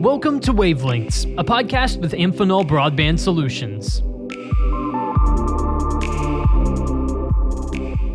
Welcome to Wavelengths, a podcast with Amphenol Broadband Solutions.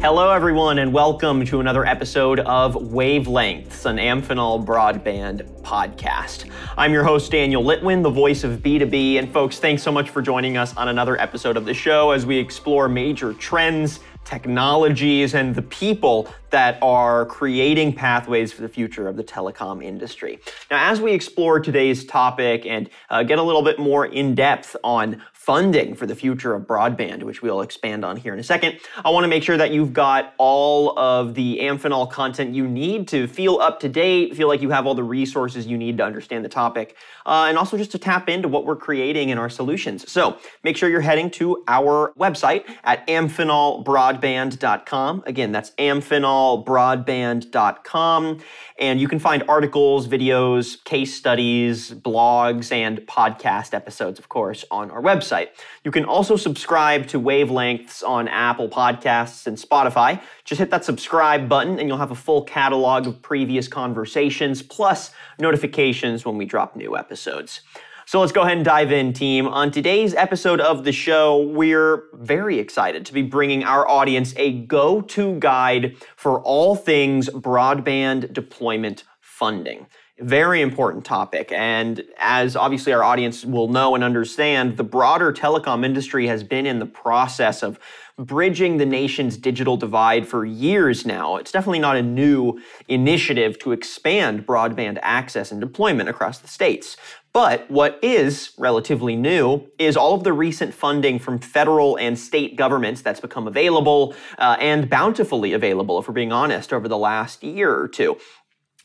Hello, everyone, and welcome to another episode of Wavelengths, an Amphenol broadband podcast. I'm your host, Daniel Litwin, the voice of B2B. And folks, thanks so much for joining us on another episode of the show as we explore major trends, technologies, and the people that are creating pathways for the future of the telecom industry. Now, as we explore today's topic and uh, get a little bit more in depth on funding for the future of broadband, which we'll expand on here in a second. I want to make sure that you've got all of the Amphenol content you need to feel up to date, feel like you have all the resources you need to understand the topic, uh, and also just to tap into what we're creating in our solutions. So make sure you're heading to our website at amphenolbroadband.com. Again, that's amphenolbroadband.com. And you can find articles, videos, case studies, blogs, and podcast episodes, of course, on our website. You can also subscribe to Wavelengths on Apple Podcasts and Spotify. Just hit that subscribe button and you'll have a full catalog of previous conversations plus notifications when we drop new episodes. So let's go ahead and dive in, team. On today's episode of the show, we're very excited to be bringing our audience a go to guide for all things broadband deployment funding. Very important topic. And as obviously our audience will know and understand, the broader telecom industry has been in the process of bridging the nation's digital divide for years now. It's definitely not a new initiative to expand broadband access and deployment across the states. But what is relatively new is all of the recent funding from federal and state governments that's become available uh, and bountifully available, if we're being honest, over the last year or two.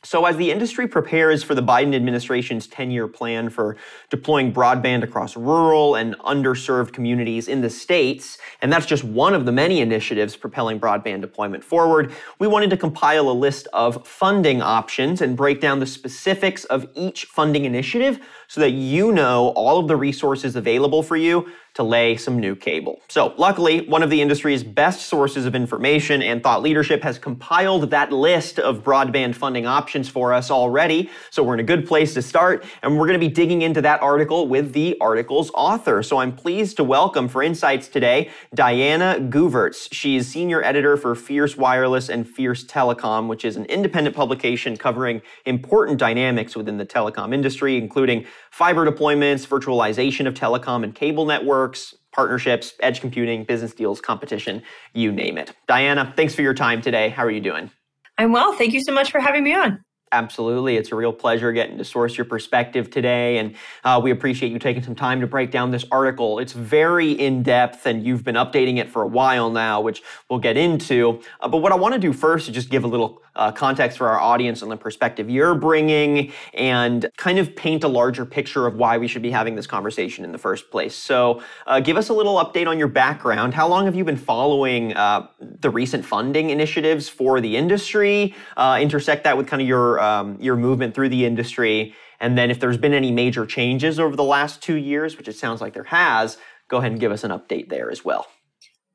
So, as the industry prepares for the Biden administration's 10 year plan for deploying broadband across rural and underserved communities in the states, and that's just one of the many initiatives propelling broadband deployment forward, we wanted to compile a list of funding options and break down the specifics of each funding initiative so that you know all of the resources available for you to lay some new cable. So, luckily, one of the industry's best sources of information and thought leadership has compiled that list of broadband funding options for us already. So, we're in a good place to start, and we're going to be digging into that article with the article's author. So, I'm pleased to welcome for insights today Diana Goovaerts. She's senior editor for Fierce Wireless and Fierce Telecom, which is an independent publication covering important dynamics within the telecom industry, including fiber deployments, virtualization of telecom and cable networks, partnerships, edge computing, business deals, competition, you name it. Diana, thanks for your time today. How are you doing? I'm well. Thank you so much for having me on. Absolutely. It's a real pleasure getting to source your perspective today. And uh, we appreciate you taking some time to break down this article. It's very in depth, and you've been updating it for a while now, which we'll get into. Uh, but what I want to do first is just give a little uh, context for our audience and the perspective you're bringing and kind of paint a larger picture of why we should be having this conversation in the first place. So, uh, give us a little update on your background. How long have you been following uh, the recent funding initiatives for the industry? Uh, intersect that with kind of your um, your movement through the industry, and then if there's been any major changes over the last two years, which it sounds like there has, go ahead and give us an update there as well.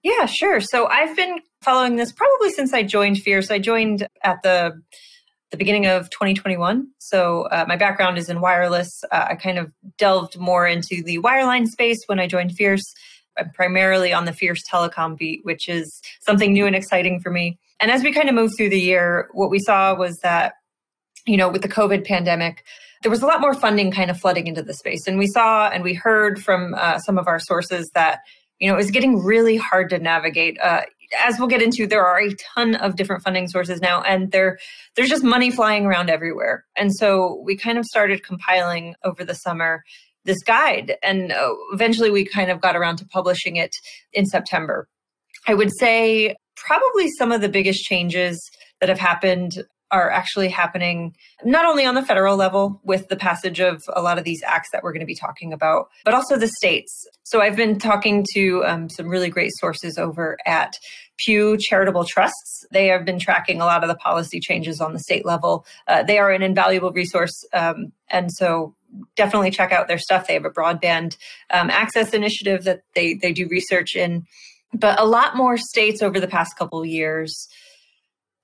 Yeah, sure. So I've been following this probably since I joined Fierce. I joined at the the beginning of 2021. So uh, my background is in wireless. Uh, I kind of delved more into the wireline space when I joined Fierce. I'm primarily on the Fierce Telecom beat, which is something new and exciting for me. And as we kind of moved through the year, what we saw was that you know, with the COVID pandemic, there was a lot more funding kind of flooding into the space. And we saw and we heard from uh, some of our sources that, you know, it was getting really hard to navigate. Uh, as we'll get into, there are a ton of different funding sources now, and there, there's just money flying around everywhere. And so we kind of started compiling over the summer this guide, and uh, eventually we kind of got around to publishing it in September. I would say probably some of the biggest changes that have happened are actually happening not only on the federal level with the passage of a lot of these acts that we're going to be talking about, but also the states. So I've been talking to um, some really great sources over at Pew Charitable Trusts. They have been tracking a lot of the policy changes on the state level. Uh, they are an invaluable resource. Um, and so definitely check out their stuff. They have a broadband um, access initiative that they, they do research in. But a lot more states over the past couple years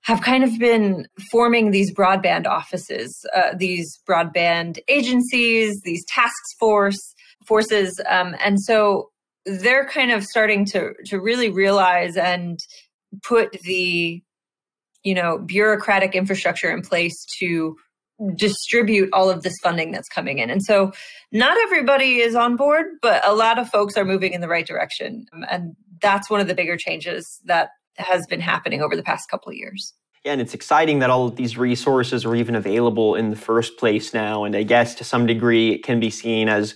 have kind of been forming these broadband offices, uh, these broadband agencies, these task force forces, um, and so they're kind of starting to to really realize and put the you know bureaucratic infrastructure in place to distribute all of this funding that's coming in. And so not everybody is on board, but a lot of folks are moving in the right direction. And that's one of the bigger changes that has been happening over the past couple of years. Yeah, and it's exciting that all of these resources are even available in the first place now. And I guess to some degree, it can be seen as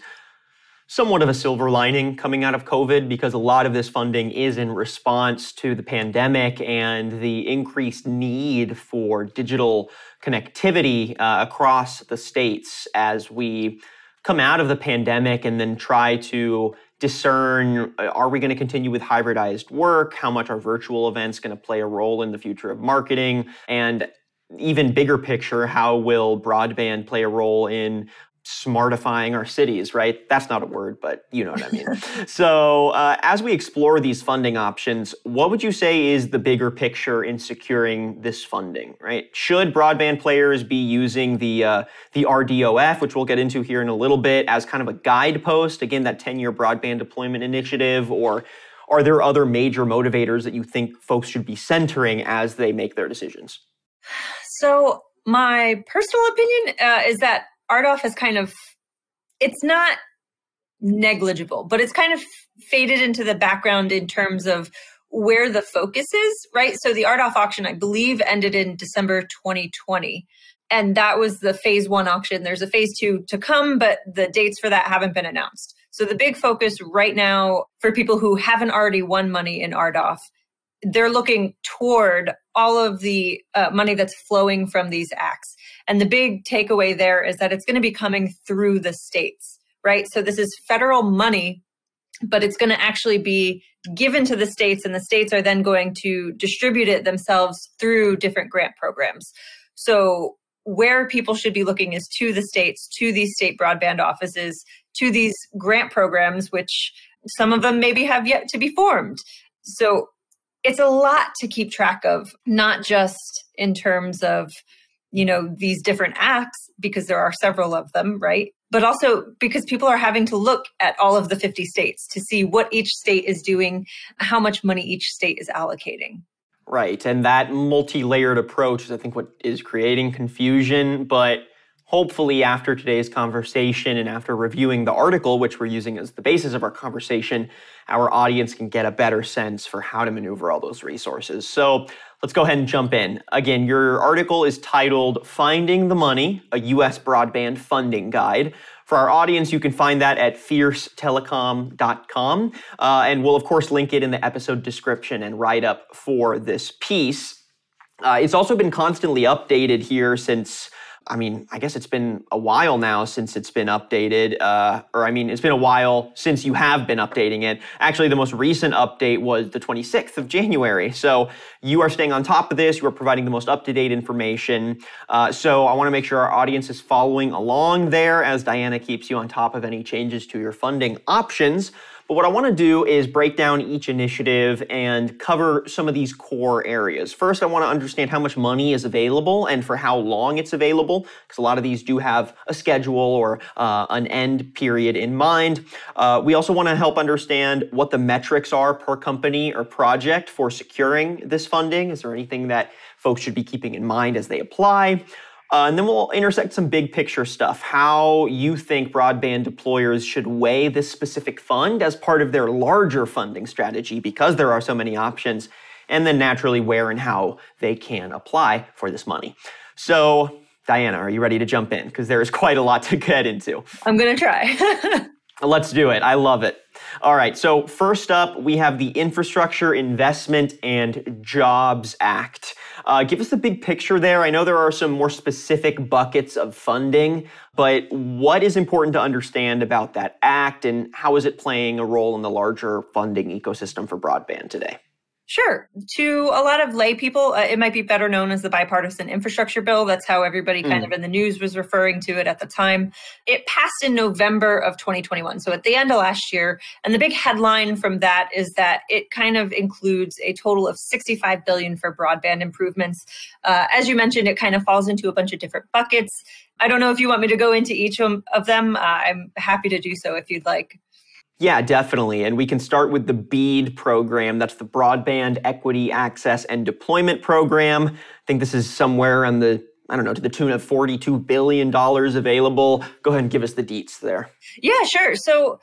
somewhat of a silver lining coming out of COVID because a lot of this funding is in response to the pandemic and the increased need for digital connectivity uh, across the states as we come out of the pandemic and then try to discern uh, are we going to continue with hybridized work? How much are virtual events going to play a role in the future of marketing? And even bigger picture how will broadband play a role in smartifying our cities, right? That's not a word, but you know what I mean. so, uh, as we explore these funding options, what would you say is the bigger picture in securing this funding, right? Should broadband players be using the uh, the RDOF, which we'll get into here in a little bit, as kind of a guidepost, again, that 10-year broadband deployment initiative, or are there other major motivators that you think folks should be centering as they make their decisions? So, my personal opinion uh, is that RDOF is kind of it's not negligible, but it's kind of faded into the background in terms of where the focus is, right? So the RDOF auction, I believe, ended in December 2020. And that was the phase one auction. There's a phase two to come, but the dates for that haven't been announced. So the big focus right now for people who haven't already won money in RDOF, they're looking toward all of the uh, money that's flowing from these acts. And the big takeaway there is that it's going to be coming through the states, right? So this is federal money, but it's going to actually be given to the states, and the states are then going to distribute it themselves through different grant programs. So where people should be looking is to the states, to these state broadband offices, to these grant programs, which some of them maybe have yet to be formed. So it's a lot to keep track of, not just in terms of you know these different acts because there are several of them right? But also because people are having to look at all of the 50 states to see what each state is doing how much money each state is allocating. Right and that multi-layered approach is i think what is creating confusion but hopefully after today's conversation and after reviewing the article which we're using as the basis of our conversation our audience can get a better sense for how to maneuver all those resources so Let's go ahead and jump in. Again, your article is titled Finding the Money, a U.S. Broadband Funding Guide. For our audience, you can find that at fiercetelecom.com. Uh, and we'll, of course, link it in the episode description and write up for this piece. Uh, it's also been constantly updated here since I mean, I guess it's been a while now since it's been updated, uh, or I mean, it's been a while since you have been updating it. Actually, the most recent update was the 26th of January. So you are staying on top of this. You are providing the most up to date information. Uh, so I want to make sure our audience is following along there as Diana keeps you on top of any changes to your funding options. But what I want to do is break down each initiative and cover some of these core areas. First, I want to understand how much money is available and for how long it's available, because a lot of these do have a schedule or uh, an end period in mind. Uh, we also want to help understand what the metrics are per company or project for securing this funding. Is there anything that folks should be keeping in mind as they apply? Uh, and then we'll intersect some big picture stuff how you think broadband deployers should weigh this specific fund as part of their larger funding strategy because there are so many options, and then naturally where and how they can apply for this money. So, Diana, are you ready to jump in? Because there is quite a lot to get into. I'm going to try. Let's do it. I love it. All right. So, first up, we have the Infrastructure Investment and Jobs Act. Uh, give us the big picture there. I know there are some more specific buckets of funding, but what is important to understand about that act and how is it playing a role in the larger funding ecosystem for broadband today? Sure. To a lot of lay people, uh, it might be better known as the bipartisan infrastructure bill. That's how everybody kind mm. of in the news was referring to it at the time. It passed in November of 2021, so at the end of last year. And the big headline from that is that it kind of includes a total of 65 billion for broadband improvements. Uh, as you mentioned, it kind of falls into a bunch of different buckets. I don't know if you want me to go into each of them. Uh, I'm happy to do so if you'd like. Yeah, definitely. And we can start with the BEAD program. That's the Broadband Equity Access and Deployment Program. I think this is somewhere on the, I don't know, to the tune of $42 billion available. Go ahead and give us the deets there. Yeah, sure. So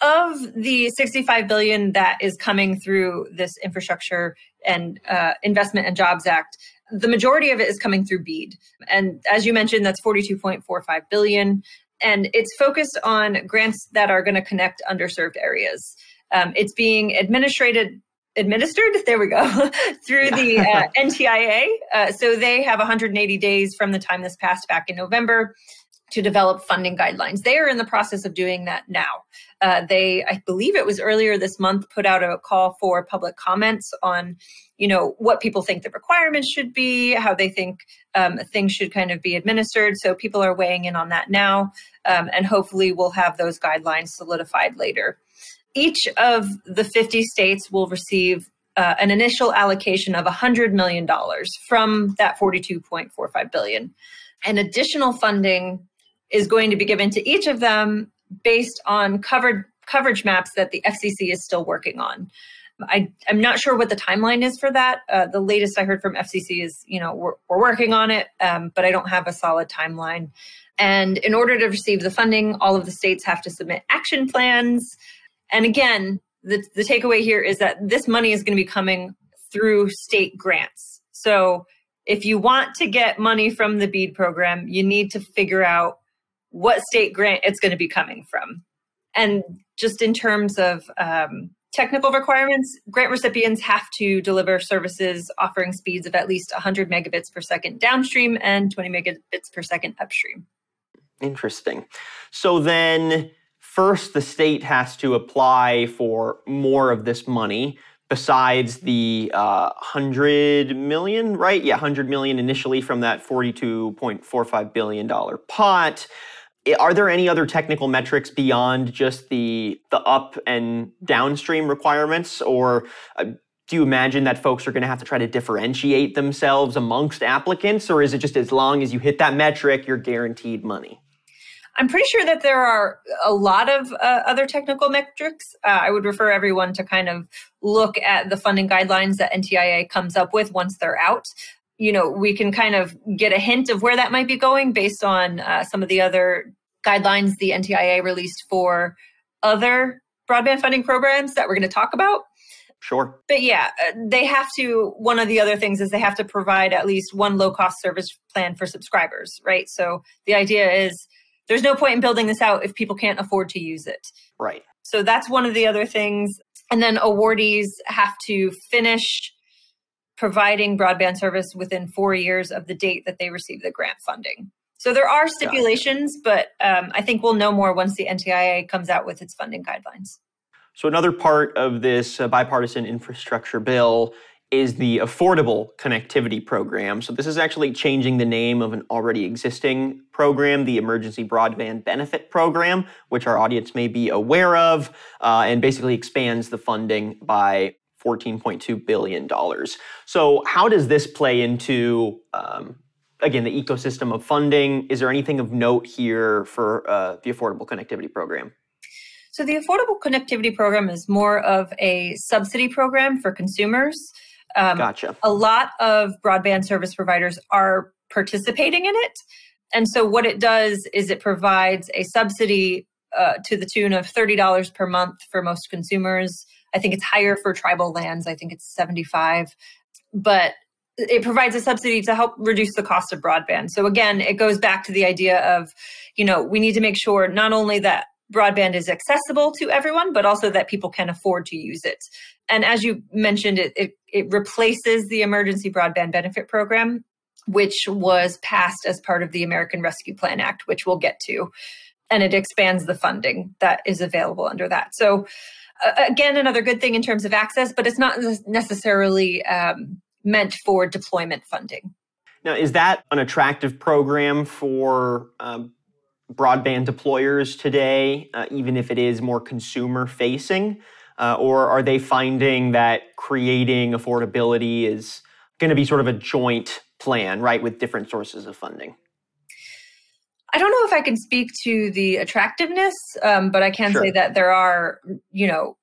of the 65 billion that is coming through this infrastructure and uh, investment and jobs act the majority of it is coming through BEAD. And as you mentioned, that's 42.45 billion and it's focused on grants that are going to connect underserved areas. Um, it's being administrated administered? There we go. Through the uh, ntia uh, so they have 180 days from the time this passed back in november to develop funding guidelines. They are in the process of doing that now uh, they i believe it was earlier this month put out a call for public comments on you know what people think the requirements should be how they think um, things should kind of be administered. So people are weighing in on that now um, and hopefully we'll have those guidelines solidified later. Each of the 50 states will receive uh, an initial allocation of $100 million from that 42.45 billion. And additional funding is going to be given to each of them based on covered coverage maps that the fcc is still working on I, am not sure what the timeline is for that. Uh, the latest I heard from FCC is, you know, we're, we're working on it, um, but I don't have a solid timeline. And in order to receive the funding, all of the states have to submit action plans. And again, the, the takeaway here is that this money is going to be coming through state grants. So if you want to get money from the BEAD program, you need to figure out what state grant it's going to be coming from. And just in terms of um, Technical requirements grant recipients have to deliver services offering speeds of at least 100 megabits per second downstream and 20 megabits per second upstream. Interesting. So then, first, the state has to apply for more of this money besides the uh, 100 million, right? Yeah, 100 million initially from that $42.45 billion pot are there any other technical metrics beyond just the the up and downstream requirements? Or uh, do you imagine that folks are going to have to try to differentiate themselves amongst applicants? Or is it just as long as you hit that metric you're guaranteed money? I'm pretty sure that there are a lot of uh, other technical metrics. Uh, I would refer everyone to kind of look at the funding guidelines that NTIA comes up with once they're out. You know, we can kind of get a hint of where that might be going based on uh, some of the other guidelines the NTIA released for other broadband funding programs that we're going to talk about. Sure. But yeah, uh, they have to, one of the other things is they have to provide at least one low cost service plan for subscribers, right? So the idea is there's no point in building this out if people can't afford to use it. Right. So that's one of the other things. And then awardees have to finish providing broadband service within four years of the date that they receive the grant funding. So there are stipulations, but um, I think we'll know more once the NTIA comes out with its funding guidelines. So another part of this uh, bipartisan infrastructure bill is the Affordable Connectivity Program. So this is actually changing the name of an already existing program, the Emergency Broadband Benefit Program, which our audience may be aware of, uh, and basically expands the funding by $14.2 billion. So, how does this play into, um, again, the ecosystem of funding? Is there anything of note here for uh, the Affordable Connectivity Program? So, the Affordable Connectivity Program is more of a subsidy program for consumers. Um, gotcha. A lot of broadband service providers are participating in it. And so, what it does is it provides a subsidy uh, to the tune of $30 per month for most consumers I think it's higher for tribal lands. I think it's 75. But it provides a subsidy to help reduce the cost of broadband. So again, it goes back to the idea of, you know, we need to make sure not only that broadband is accessible to everyone, but also that people can afford to use it. And as you mentioned, it, it, it replaces the Emergency Broadband Benefit Program, which was passed as part of the American Rescue Plan Act, which we'll get to. And it expands the funding that is available under that. So uh, again, another good thing in terms of access, but it's not necessarily um, meant for deployment funding. Now, is that an attractive program for um, broadband deployers today, uh, even if it is more consumer facing? Uh, or are they finding that creating affordability is going to be sort of a joint plan, right, with different sources of funding? I don't know if I can speak to the attractiveness, um, but I can sure. say that there are, you know,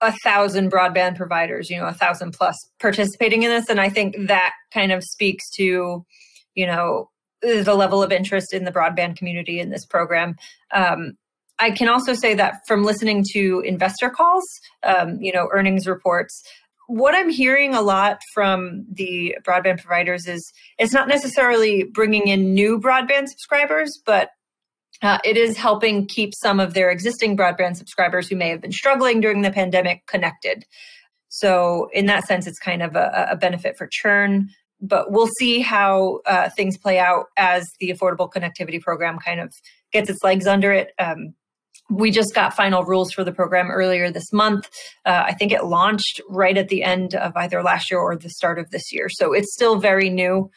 a thousand broadband providers, you know, a thousand plus participating in this. And I think that kind of speaks to, you know, the level of interest in the broadband community in this program. Um, I can also say that from listening to investor calls, um, you know, earnings reports, what I'm hearing a lot from the broadband providers is it's not necessarily bringing in new broadband subscribers, but uh, it is helping keep some of their existing broadband subscribers who may have been struggling during the pandemic connected. So, in that sense, it's kind of a, a benefit for churn. But we'll see how uh, things play out as the Affordable Connectivity Program kind of gets its legs under it. Um, we just got final rules for the program earlier this month. Uh, I think it launched right at the end of either last year or the start of this year. So it's still very new.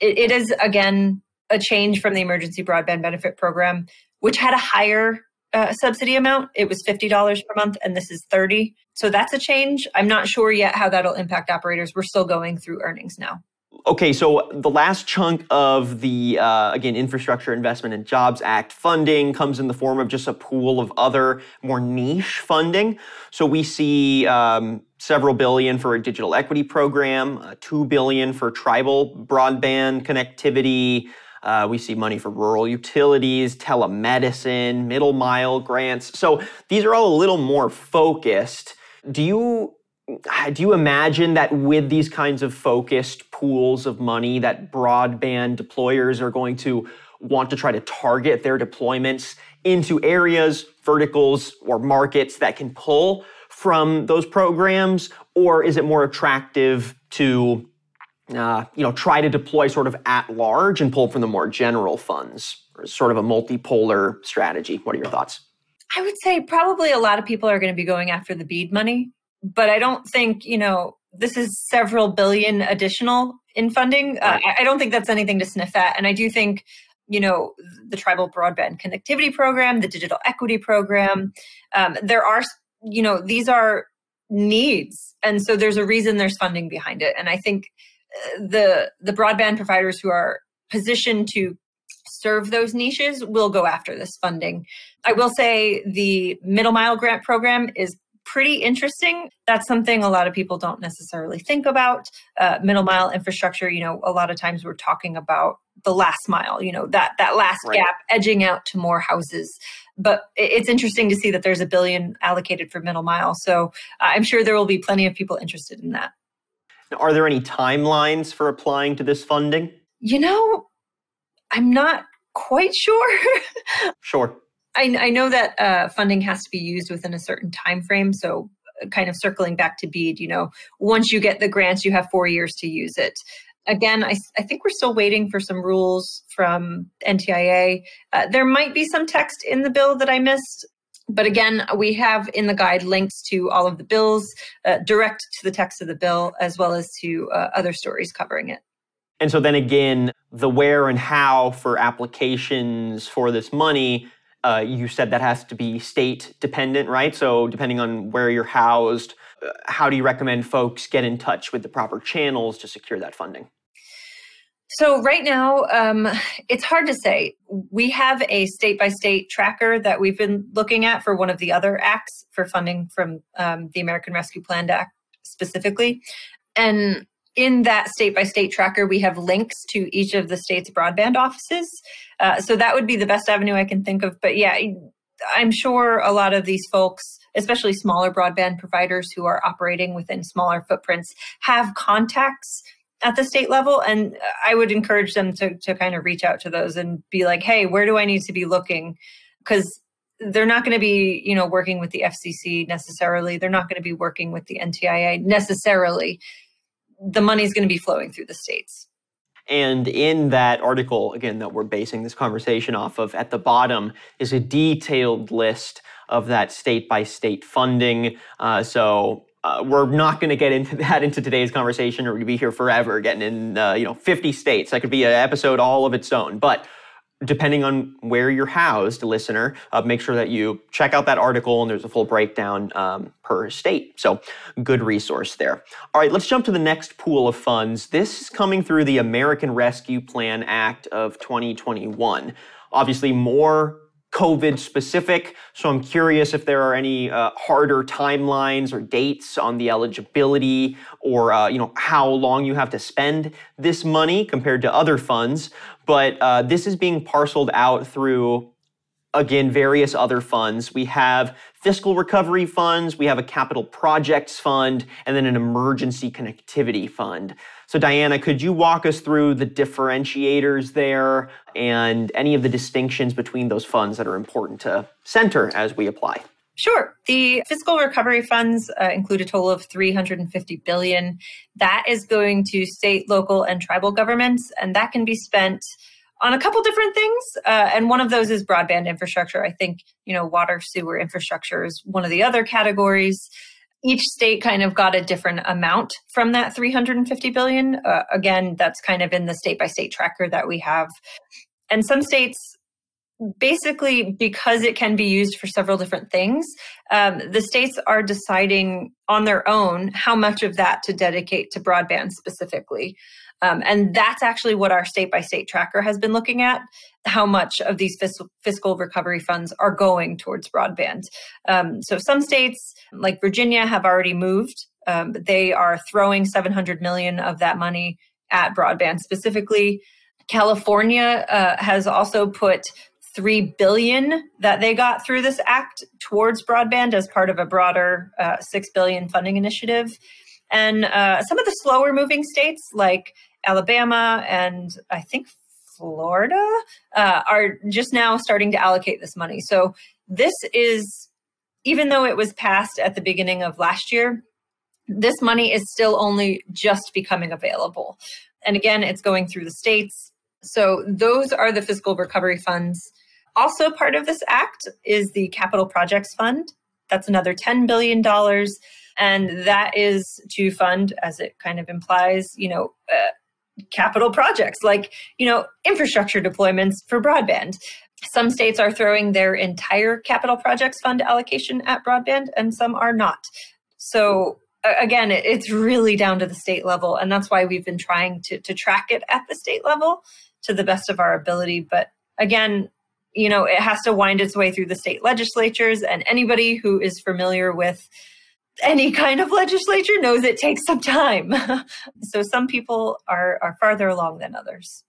it, it is, again, a change from the Emergency Broadband Benefit Program, which had a higher uh, subsidy amount. It was $50 per month, and this is 30 So that's a change. I'm not sure yet how that'll impact operators. We're still going through earnings now. Okay, so the last chunk of the, uh, again, Infrastructure Investment and Jobs Act funding comes in the form of just a pool of other more niche funding. So we see um, several billion for a digital equity program, uh, two billion for tribal broadband connectivity. Uh, we see money for rural utilities, telemedicine, middle mile grants. So these are all a little more focused. Do you do you imagine that with these kinds of focused pools of money that broadband deployers are going to want to try to target their deployments into areas verticals or markets that can pull from those programs or is it more attractive to uh, you know try to deploy sort of at large and pull from the more general funds or sort of a multipolar strategy what are your thoughts i would say probably a lot of people are going to be going after the BEAD money but I don't think, you know, this is several billion additional in funding. Uh, right. Uh, I don't think that's anything to sniff at. And I do think, you know, the tribal broadband connectivity program, the digital equity program, um, there are, you know, these are needs. And so there's a reason there's funding behind it. And I think the the broadband providers who are positioned to serve those niches will go after this funding. I will say the middle mile grant program is pretty interesting. That's something a lot of people don't necessarily think about. Uh, middle mile infrastructure, you know, a lot of times we're talking about the last mile, you know, that that last right. gap edging out to more houses. But it's interesting to see that there's a billion allocated for middle mile. So uh, I'm sure there will be plenty of people interested in that. Are there any timelines for applying to this funding? You know, I'm not quite sure. sure. I, I know that uh, funding has to be used within a certain time frame. So, uh, kind of circling back to BEAD, you know, once you get the grants, you have four years to use it. Again, I, I think we're still waiting for some rules from NTIA. Uh, there might be some text in the bill that I missed. But again, we have in the guide links to all of the bills, uh, direct to the text of the bill, as well as to uh, other stories covering it. And so then again, the where and how for applications for this money uh, you said that has to be state dependent, right? So, depending on where you're housed, uh, how do you recommend folks get in touch with the proper channels to secure that funding? So, right now, um, it's hard to say. We have a state by state tracker that we've been looking at for one of the other acts for funding from um, the American Rescue Plan Act specifically. And in that state by state tracker, we have links to each of the state's broadband offices. Uh, so that would be the best avenue I can think of. But yeah, I'm sure a lot of these folks, especially smaller broadband providers who are operating within smaller footprints, have contacts at the state level. And I would encourage them to, to kind of reach out to those and be like, hey, where do I need to be looking? Because they're not going to be, you know, working with the FCC necessarily. They're not going to be working with the NTIA necessarily the money is going to be flowing through the states. And in that article, again, that we're basing this conversation off of, at the bottom is a detailed list of that state by state funding. Uh, so uh, we're not going to get into that into today's conversation, or we'd be here forever getting in, uh, you know, 50 states. That could be an episode all of its own. But depending on where you're housed, listener, uh, make sure that you check out that article and there's a full breakdown um, per state. So, good resource there. All right, let's jump to the next pool of funds. This is coming through the American Rescue Plan Act of 2021. Obviously, more COVID specific. So I'm curious if there are any uh, harder timelines or dates on the eligibility or uh, you know how long you have to spend this money compared to other funds. But uh, this is being parceled out through again various other funds. We have fiscal recovery funds, we have a capital projects fund, and then an emergency connectivity fund. So, Diana, could you walk us through the differentiators there and any of the distinctions between those funds that are important to center as we apply? Sure. The fiscal recovery funds uh, include a total of 350 billion. That is going to state, local, and tribal governments, and that can be spent on a couple different things. Uh, and one of those is broadband infrastructure. I think you know water, sewer infrastructure is one of the other categories each state kind of got a different amount from that 350 billion. Uh, again, that's kind of in the state by state tracker that we have. And some states, basically, because it can be used for several different things, um, the states are deciding on their own how much of that to dedicate to broadband specifically. Um, and that's actually what our state by state tracker has been looking at how much of these fiscal, fiscal recovery funds are going towards broadband. Um, so some states, like Virginia, have already moved. Um, they are throwing 700 million of that money at broadband specifically. California uh, has also put 3 billion that they got through this act towards broadband as part of a broader uh, 6 billion funding initiative and uh, some of the slower moving states like alabama and i think florida uh, are just now starting to allocate this money. So this is even though it was passed at the beginning of last year this money is still only just becoming available. And again it's going through the states. So those are the fiscal recovery funds. Also part of this act is the capital projects fund. That's another $10 billion and that is to fund, as it kind of implies, you know, uh, capital projects like, you know, infrastructure deployments for broadband. Some states are throwing their entire capital projects fund allocation at broadband, and some are not. So again, it's really down to the state level, and that's why we've been trying to to track it at the state level to the best of our ability. But again, you know, it has to wind its way through the state legislatures, and anybody who is familiar with any kind of legislature knows it takes some time. so some people are, are farther along than others.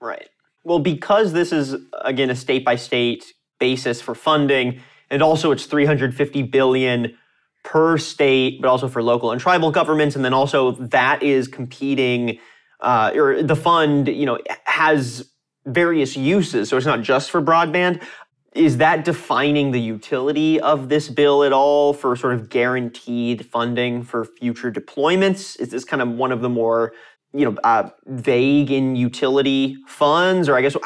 Right. Well, because this is, again, a state by state basis for funding, and also it's 350 billion per state, but also for local and tribal governments, and then also that is competing, uh, or the fund, you know, has various uses. So it's not just for broadband is that defining the utility of this bill at all for sort of guaranteed funding for future deployments? Is this kind of one of the more you know uh, vague in utility funds, or I guess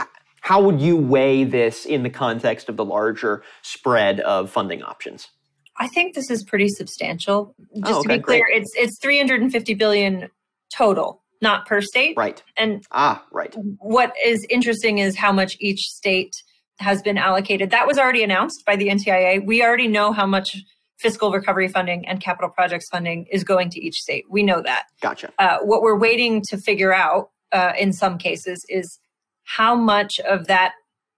how would you weigh this in the context of the larger spread of funding options? I think this is pretty substantial. Just oh, okay, to be clear, great. it's it's 350 billion total, not per state. Right. And ah, right. What is interesting is how much each state has been allocated. That was already announced by the NTIA. We already know how much fiscal recovery funding and capital projects funding is going to each state. We know that. Gotcha. Uh, what we're waiting to figure out uh, in some cases is how much of that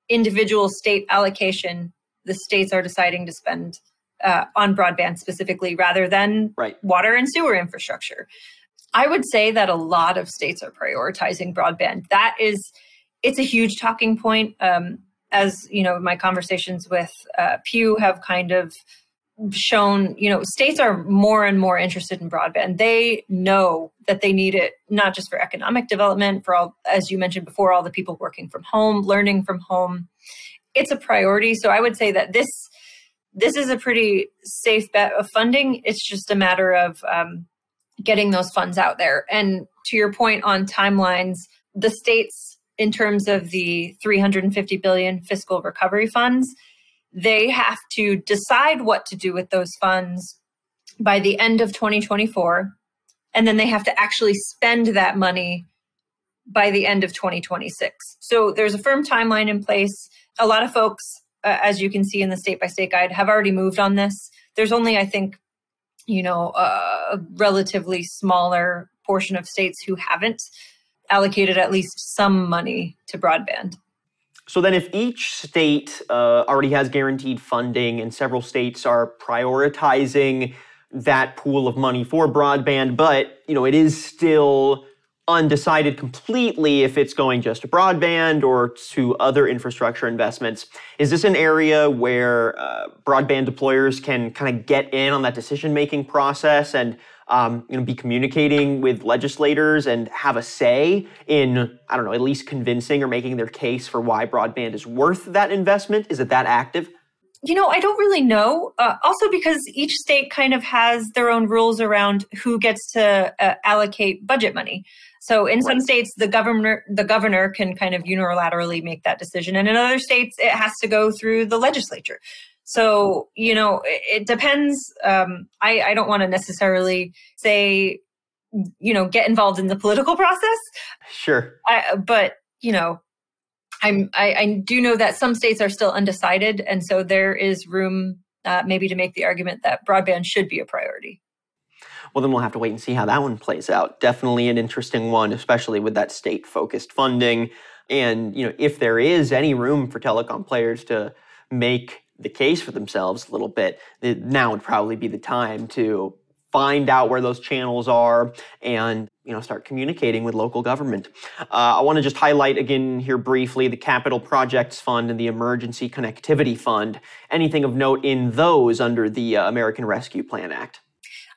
individual state allocation the states are deciding to spend uh, on broadband specifically rather than right. water and sewer infrastructure. I would say that a lot of states are prioritizing broadband. That is, it's a huge talking point. Um, as you know, my conversations with uh, Pew have kind of shown, you know, states are more and more interested in broadband. They know that they need it not just for economic development, for all, as you mentioned before, all the people working from home, learning from home. It's a priority. So I would say that this this is a pretty safe bet of funding. It's just a matter of um, getting those funds out there. And to your point on timelines, the states in terms of the 350 billion fiscal recovery funds. They have to decide what to do with those funds by the end of 2024 and then they have to actually spend that money by the end of 2026 so there's a firm timeline in place. A lot of folks uh, as you can see in the state by state guide have already moved on this. There's only i think you know a relatively smaller portion of states who haven't allocated at least some money to broadband so then, if each state uh, already has guaranteed funding and several states are prioritizing that pool of money for broadband, but you know it is still undecided completely if it's going just to broadband or to other infrastructure investments. Is this an area where uh, broadband deployers can kind of get in on that decision making process and um, you know, be communicating with legislators and have a say in, I don't know, at least convincing or making their case for why broadband is worth that investment? Is it that active? You know, I don't really know. Uh, also, because each state kind of has their own rules around who gets to uh, allocate budget money. So, in right. some states, the governor the governor can kind of unilaterally make that decision, and in other states, it has to go through the legislature. So, you know, it, it depends. Um, I, I don't want to necessarily say, you know, get involved in the political process. Sure. I, but, you know, I'm, I, I do know that some states are still undecided. And so there is room uh, maybe to make the argument that broadband should be a priority. Well, then we'll have to wait and see how that one plays out. Definitely an interesting one, especially with that state focused funding. And, you know, if there is any room for telecom players to make the case for themselves a little bit, now would probably be the time to find out where those channels are and you know start communicating with local government. Uh, i want to just highlight again here briefly the capital projects fund and the emergency connectivity fund. Anything of note in those under the uh, american rescue plan act?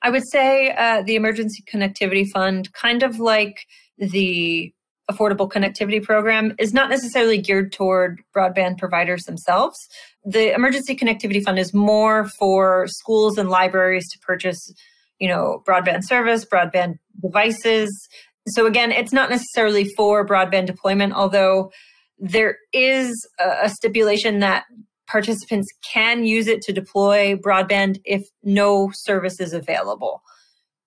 I would say uh, the emergency connectivity fund kind of like the affordable connectivity program is not necessarily geared toward broadband providers themselves. The emergency connectivity fund is more for schools and libraries to purchase, you know, broadband service, broadband devices. So again, it's not necessarily for broadband deployment, although there is a, stipulation that participants can use it to deploy broadband if no service is available.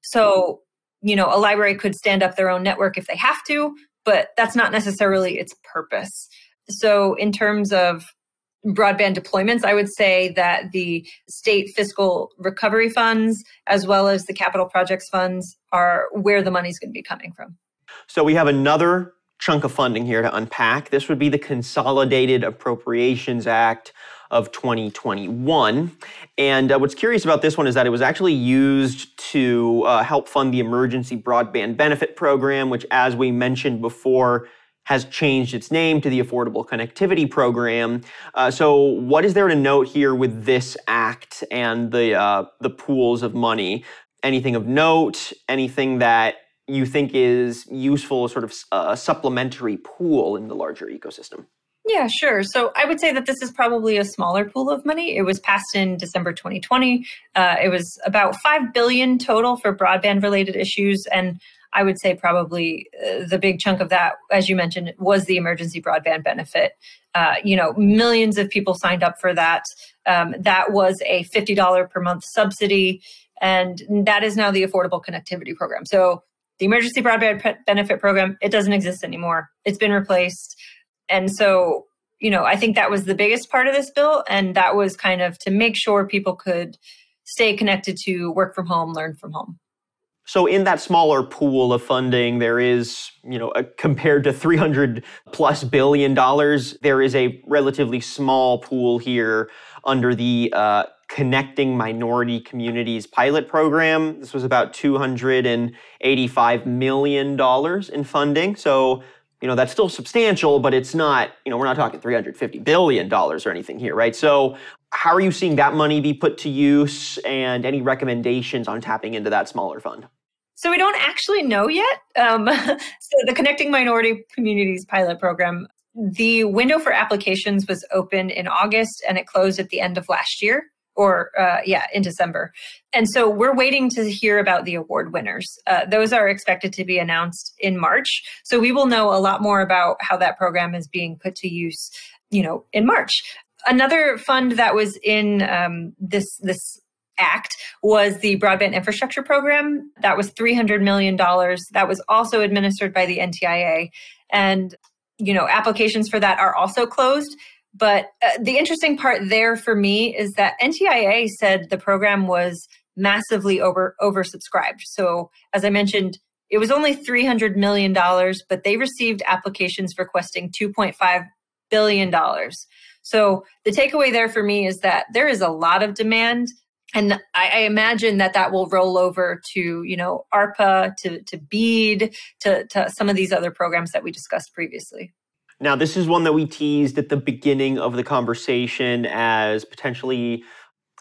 So, you know, a library could stand up their own network if they have to, but that's not necessarily its purpose. So, in terms of broadband deployments, I would say that the state fiscal recovery funds, as well as the capital projects funds, are where the money's going to be coming from. So, we have another chunk of funding here to unpack. This would be the Consolidated Appropriations Act of 2021. And uh, what's curious about this one is that it was actually used to uh, help fund the Emergency Broadband Benefit Program, which, as we mentioned before, has changed its name to the Affordable Connectivity Program. Uh, so, what is there to note here with this act and the uh, the pools of money? Anything of note? Anything that you think is useful, sort of a supplementary pool in the larger ecosystem? Yeah, sure. So I would say that this is probably a smaller pool of money. It was passed in December 2020. Uh, it was about five billion total for broadband related issues, and I would say probably uh, the big chunk of that, as you mentioned, was the emergency broadband benefit. Uh, you know, millions of people signed up for that. Um, that was a $50 per month subsidy, and that is now the Affordable Connectivity Program. So the emergency broadband benefit program, it doesn't exist anymore. It's been replaced. And so, you know, I think that was the biggest part of this bill. And that was kind of to make sure people could stay connected to work from home, learn from home. So in that smaller pool of funding, there is, you know, a, compared to 300 plus billion dollars, there is a relatively small pool here under the uh, Connecting Minority Communities pilot program. This was about 285 million dollars in funding. So you know that's still substantial but it's not you know we're not talking 350 billion dollars or anything here right? So how are you seeing that money be put to use and any recommendations on tapping into that smaller fund? So we don't actually know yet. Um, so the connecting minority communities pilot program the window for applications was open in august and it closed at the end of last year or uh, yeah, in December. And so we're waiting to hear about the award winners. Uh, those are expected to be announced in March. So we will know a lot more about how that program is being put to use, you know, in March. Another fund that was in um, this this act was the broadband infrastructure program that was 300 million dollars that was also administered by the NTIA and you know applications for that are also closed but uh, the interesting part there for me is that NTIA said the program was massively over oversubscribed so as i mentioned it was only 300 million dollars but they received applications requesting 2.5 billion dollars so the takeaway there for me is that there is a lot of demand and I, I, imagine that that will roll over to you know ARPA, to to BEAD, to to some of these other programs that we discussed previously. Now, this is one that we teased at the beginning of the conversation as potentially,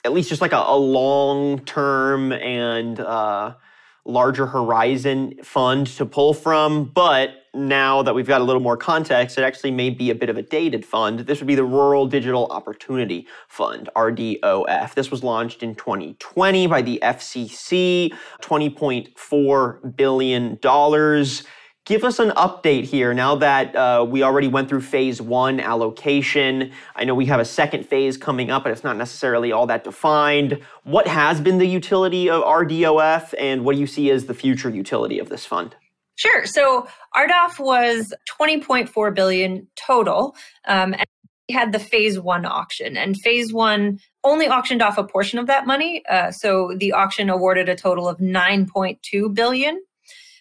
at least just like a, a long term and uh, larger horizon fund to pull from, but now that we've got a little more context, it actually may be a bit of a dated fund. This would be the Rural Digital Opportunity Fund, RDOF. This was launched in 2020 by the FCC, $20.4 billion. Give us an update here now that uh, we already went through phase one allocation. I know we have a second phase coming up, but it's not necessarily all that defined. What has been the utility of RDOF, and what do you see as the future utility of this fund? Sure. So RDOF was 20.4 billion total, um, and we had the phase one auction, and phase one only auctioned off a portion of that money. Uh, so the auction awarded a total of 9.2 billion.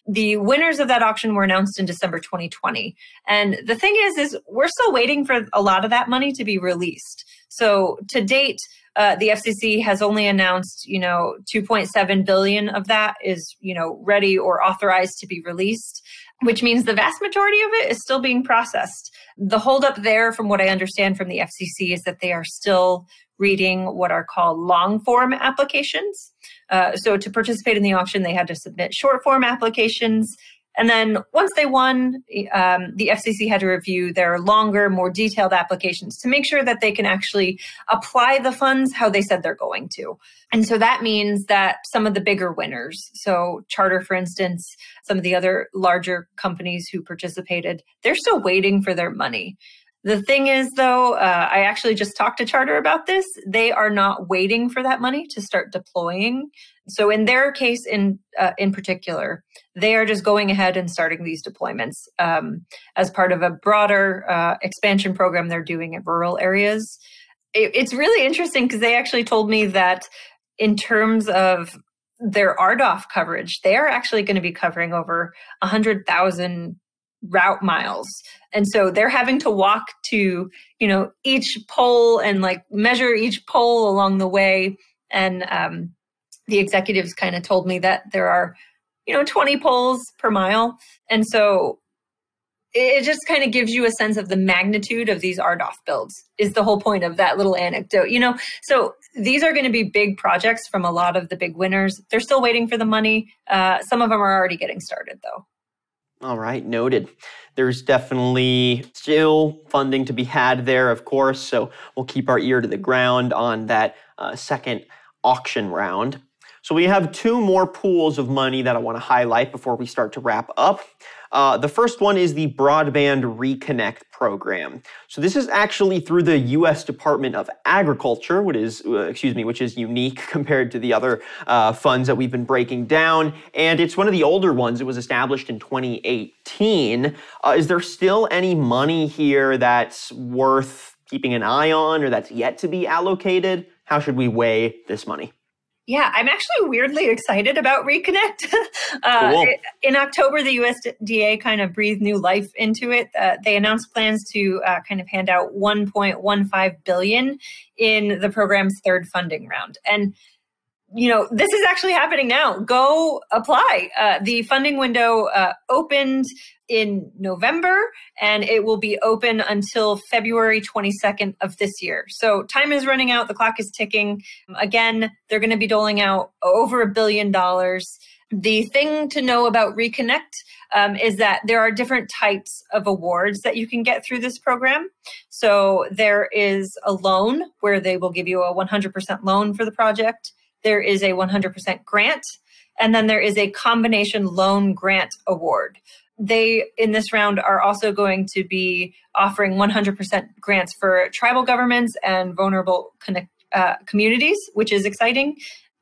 The winners of that auction were announced in December 2020. And the thing is, is we're still waiting for a lot of that money to be released. So to date, uh, the FCC has only announced, you know, 2.7 billion of that is, you know, ready or authorized to be released, which means the vast majority of it is still being processed. The holdup there, from what I understand from the FCC, is that they are still reading what are called long form applications. Uh, so to participate in the auction, they had to submit short form applications and then once they won, um, the FCC had to review their longer, more detailed applications to make sure that they can actually apply the funds how they said they're going to. And so that means that some of the bigger winners, so Charter, for instance, some of the other larger companies who participated, they're still waiting for their money. The thing is, though, uh, I actually just talked to Charter about this. They are not waiting for that money to start deploying. So, in their case, in uh, in particular, they are just going ahead and starting these deployments um, as part of a broader uh, expansion program they're doing in rural areas. It, it's really interesting because they actually told me that in terms of their RDOF coverage, they are actually going to be covering over 100,000 route miles and so they're having to walk to you know each pole and like measure each pole along the way. And um, the executives kind of told me that there are you know 20 poles per mile. And so it just kind of gives you a sense of the magnitude of these RDOF builds is the whole point of that little anecdote you know? So these are going to be big projects from a lot of the big winners. They're still waiting for the money. Uh, some of them are already getting started though all right, noted. There's definitely still funding to be had there, of course, so we'll keep our ear to the ground on that uh, second auction round. So we have two more pools of money that I want to highlight before we start to wrap up. Uh, the first one is the Broadband Reconnect program. So this is actually through the U.S. Department of Agriculture, which is uh, excuse me, which is unique compared to the other uh, funds that we've been breaking down, and it's one of the older ones. It was established in 2018. Uh, is there still any money here that's worth keeping an eye on, or that's yet to be allocated? How should we weigh this money? Yeah, I'm actually weirdly excited about Reconnect. uh, cool. In October, the USDA kind of breathed new life into it. Uh, they announced plans to uh, kind of hand out 1.15 billion in the program's third funding round, and you know this is actually happening now. Go apply. Uh, the funding window uh, opened in November and it will be open until February 22nd of this year. So time is running out, the clock is ticking. Again, they're going to be doling out over a billion dollars. The thing to know about Reconnect um, is that there are different types of awards that you can get through this program. So there is a loan where they will give you a 100% loan for the project. There is a 100% grant. And then there is a combination loan grant award. they in this round are also going to be offering 100% grants for tribal governments and vulnerable connect, uh, communities, which is exciting.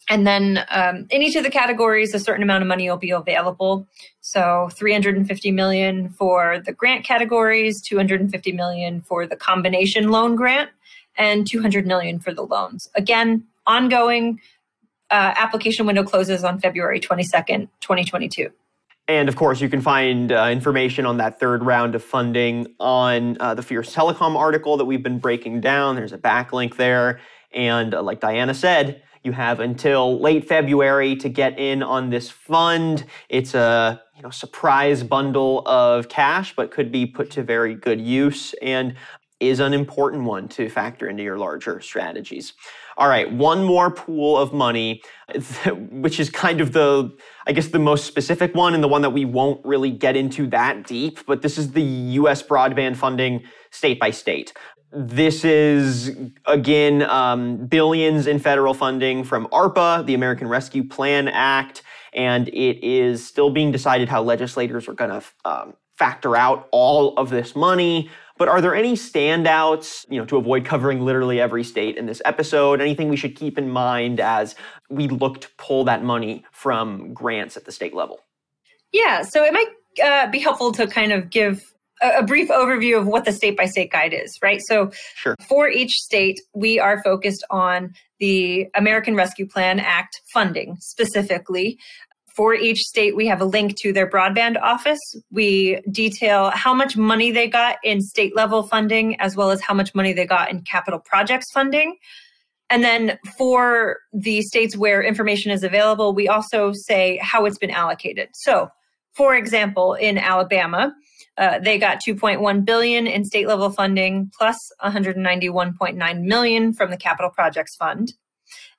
And then um, in each of the categories, a certain amount of money will be available. So 350 million for the grant categories, 250 million for the combination loan grant, and 200 million for the loans. Again, ongoing. Uh, application window closes on February 22nd, 2022. And of course, you can find uh, information on that third round of funding on uh, the Fierce Telecom article that we've been breaking down. There's a backlink there. And uh, like Diana said, you have until late February to get in on this fund. It's a you know surprise bundle of cash, but could be put to very good use and is an important one to factor into your larger strategies. All right, one more pool of money, which is kind of the, I guess, the most specific one and the one that we won't really get into that deep, but this is the US broadband funding state by state. This is, again, um, billions in federal funding from ARPA, the American Rescue Plan Act, and it is still being decided how legislators are going to um, factor out all of this money. But are there any standouts, you know, to avoid covering literally every state in this episode? Anything we should keep in mind as we look to pull that money from grants at the state level? Yeah, so it might uh, be helpful to kind of give a brief overview of what the state by state guide is, right? So, sure. for each state, we are focused on the American Rescue Plan Act funding specifically. For each state, we have a link to their broadband office. We detail how much money they got in state level funding, as well as how much money they got in capital projects funding. And then for the states where information is available, we also say how it's been allocated. So, for example, in Alabama, uh, they got 2.1 billion in state level funding plus 191.9 million from the Capital Projects Fund.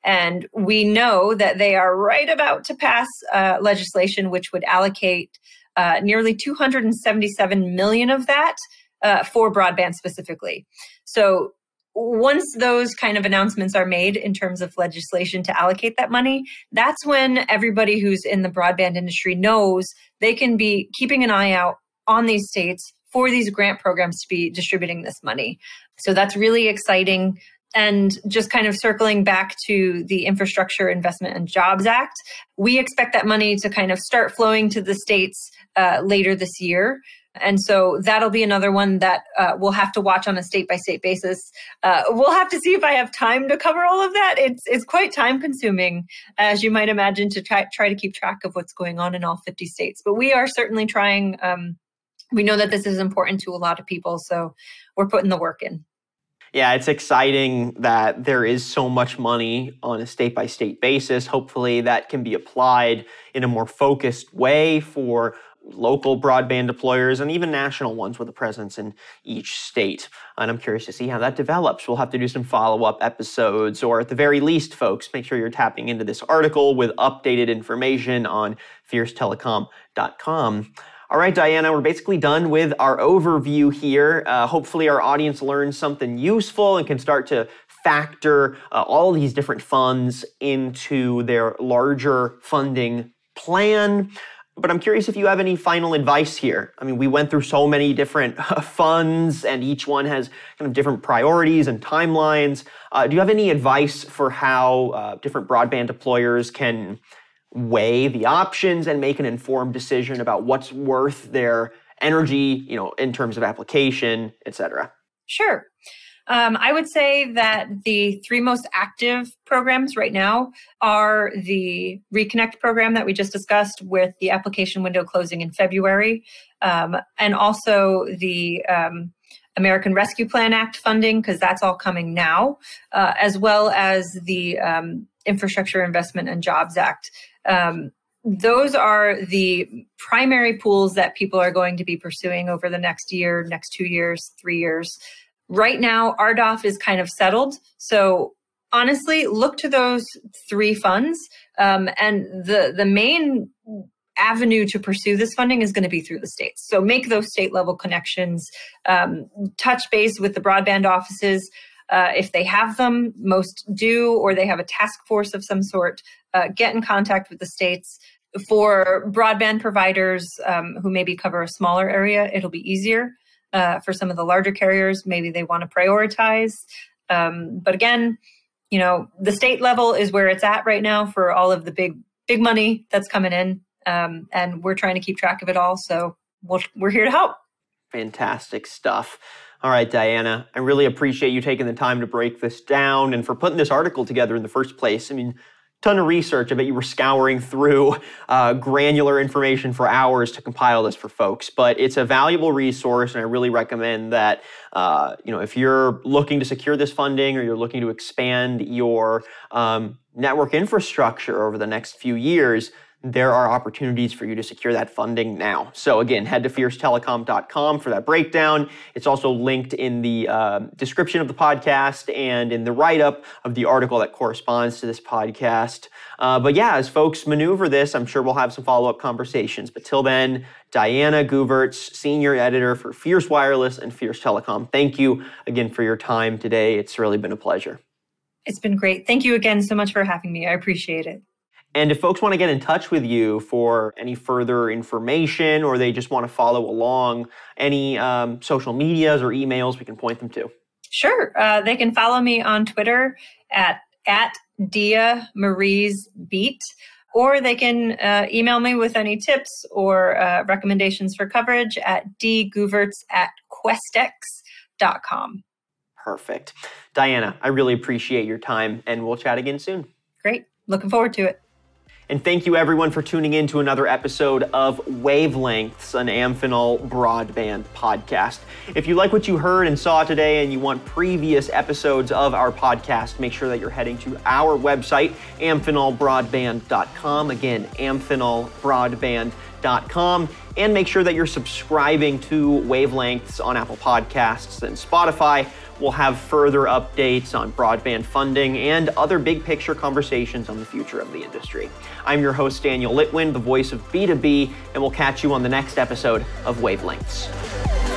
And we know that they are right about to pass uh, legislation which would allocate uh, nearly 277 million of that uh, for broadband specifically. So once those kind of announcements are made in terms of legislation to allocate that money, that's when everybody who's in the broadband industry knows they can be keeping an eye out on these states for these grant programs to be distributing this money. So that's really exciting. And just kind of circling back to the Infrastructure Investment and Jobs Act, we expect that money to kind of start flowing to the states uh, later this year. And so that'll be another one that uh, we'll have to watch on a state by state basis. Uh, we'll have to see if I have time to cover all of that. It's it's quite time consuming, as you might imagine, to try try to keep track of what's going on in all 50 states. But we are certainly trying um, we know that this is important to a lot of people, so we're putting the work in. Yeah, it's exciting that there is so much money on a state by state basis. Hopefully, that can be applied in a more focused way for local broadband deployers and even national ones with a presence in each state. And I'm curious to see how that develops. We'll have to do some follow up episodes, or at the very least, folks, make sure you're tapping into this article with updated information on fiercetelecom.com. All right, Diana, we're basically done with our overview here. Uh, hopefully, our audience learns something useful and can start to factor uh, all these different funds into their larger funding plan. But I'm curious if you have any final advice here. I mean, we went through so many different funds, and each one has kind of different priorities and timelines. Uh, do you have any advice for how uh, different broadband deployers can weigh the options and make an informed decision about what's worth their energy, you know, in terms of application, et cetera? Sure. Um, I would say that the three most active programs right now are the Reconnect program that we just discussed with the application window closing in February, um, and also the um, American Rescue Plan Act funding, because that's all coming now, uh, as well as the um, Infrastructure Investment and Jobs Act. Um, those are the primary pools that people are going to be pursuing over the next year, next two years, three years. Right now, RDOF is kind of settled. So honestly, look to those three funds. Um, and the, the main avenue to pursue this funding is going to be through the states. So make those state level connections, um, touch base with the broadband offices. Uh, if they have them, most do, or they have a task force of some sort. Uh, get in contact with the states for broadband providers um, who maybe cover a smaller area, it'll be easier. Uh, for some of the larger carriers, maybe they want to prioritize. Um, but again, you know, the state level is where it's at right now for all of the big big money that's coming in, um, and we're trying to keep track of it all. So we we are here to help. Fantastic stuff. All right, Diana, I really appreciate you taking the time to break this down and for putting this article together in the first place. I mean, ton of research. I bet you were scouring through uh, granular information for hours to compile this for folks. But it's a valuable resource, and I really recommend that. Uh, you know, if you're looking to secure this funding or you're looking to expand your um, network infrastructure over the next few years, there are opportunities for you to secure that funding now. So again, head to fiercetelecom.com for that breakdown. It's also linked in the uh, description of the podcast and in the write-up of the article that corresponds to this podcast. Uh, but yeah, as folks maneuver this, I'm sure we'll have some follow-up conversations. But till then, Diana Goovaerts, senior editor for Fierce Wireless and Fierce Telecom. Thank you again for your time today. It's really been a pleasure. It's been great. Thank you again so much for having me. I appreciate it. And if folks want to get in touch with you for any further information or they just want to follow along, any um, social medias or emails we can point them to? Sure. Uh, they can follow me on Twitter at, at Dia Marie's Beat, or they can uh, email me with any tips or uh, recommendations for coverage at dgoovaerts at questex.com. Perfect. Diana, I really appreciate your time and we'll chat again soon. Great. Looking forward to it. And thank you everyone for tuning in to another episode of Wavelengths, an Amphenol broadband podcast. If you like what you heard and saw today and you want previous episodes of our podcast, make sure that you're heading to our website, amphenolbroadband.com. Again, amphenolbroadband.com. And make sure that you're subscribing to Wavelengths on Apple Podcasts and Spotify We'll have further updates on broadband funding and other big picture conversations on the future of the industry. I'm your host, Daniel Litwin, the voice of B2B, and we'll catch you on the next episode of Wavelengths.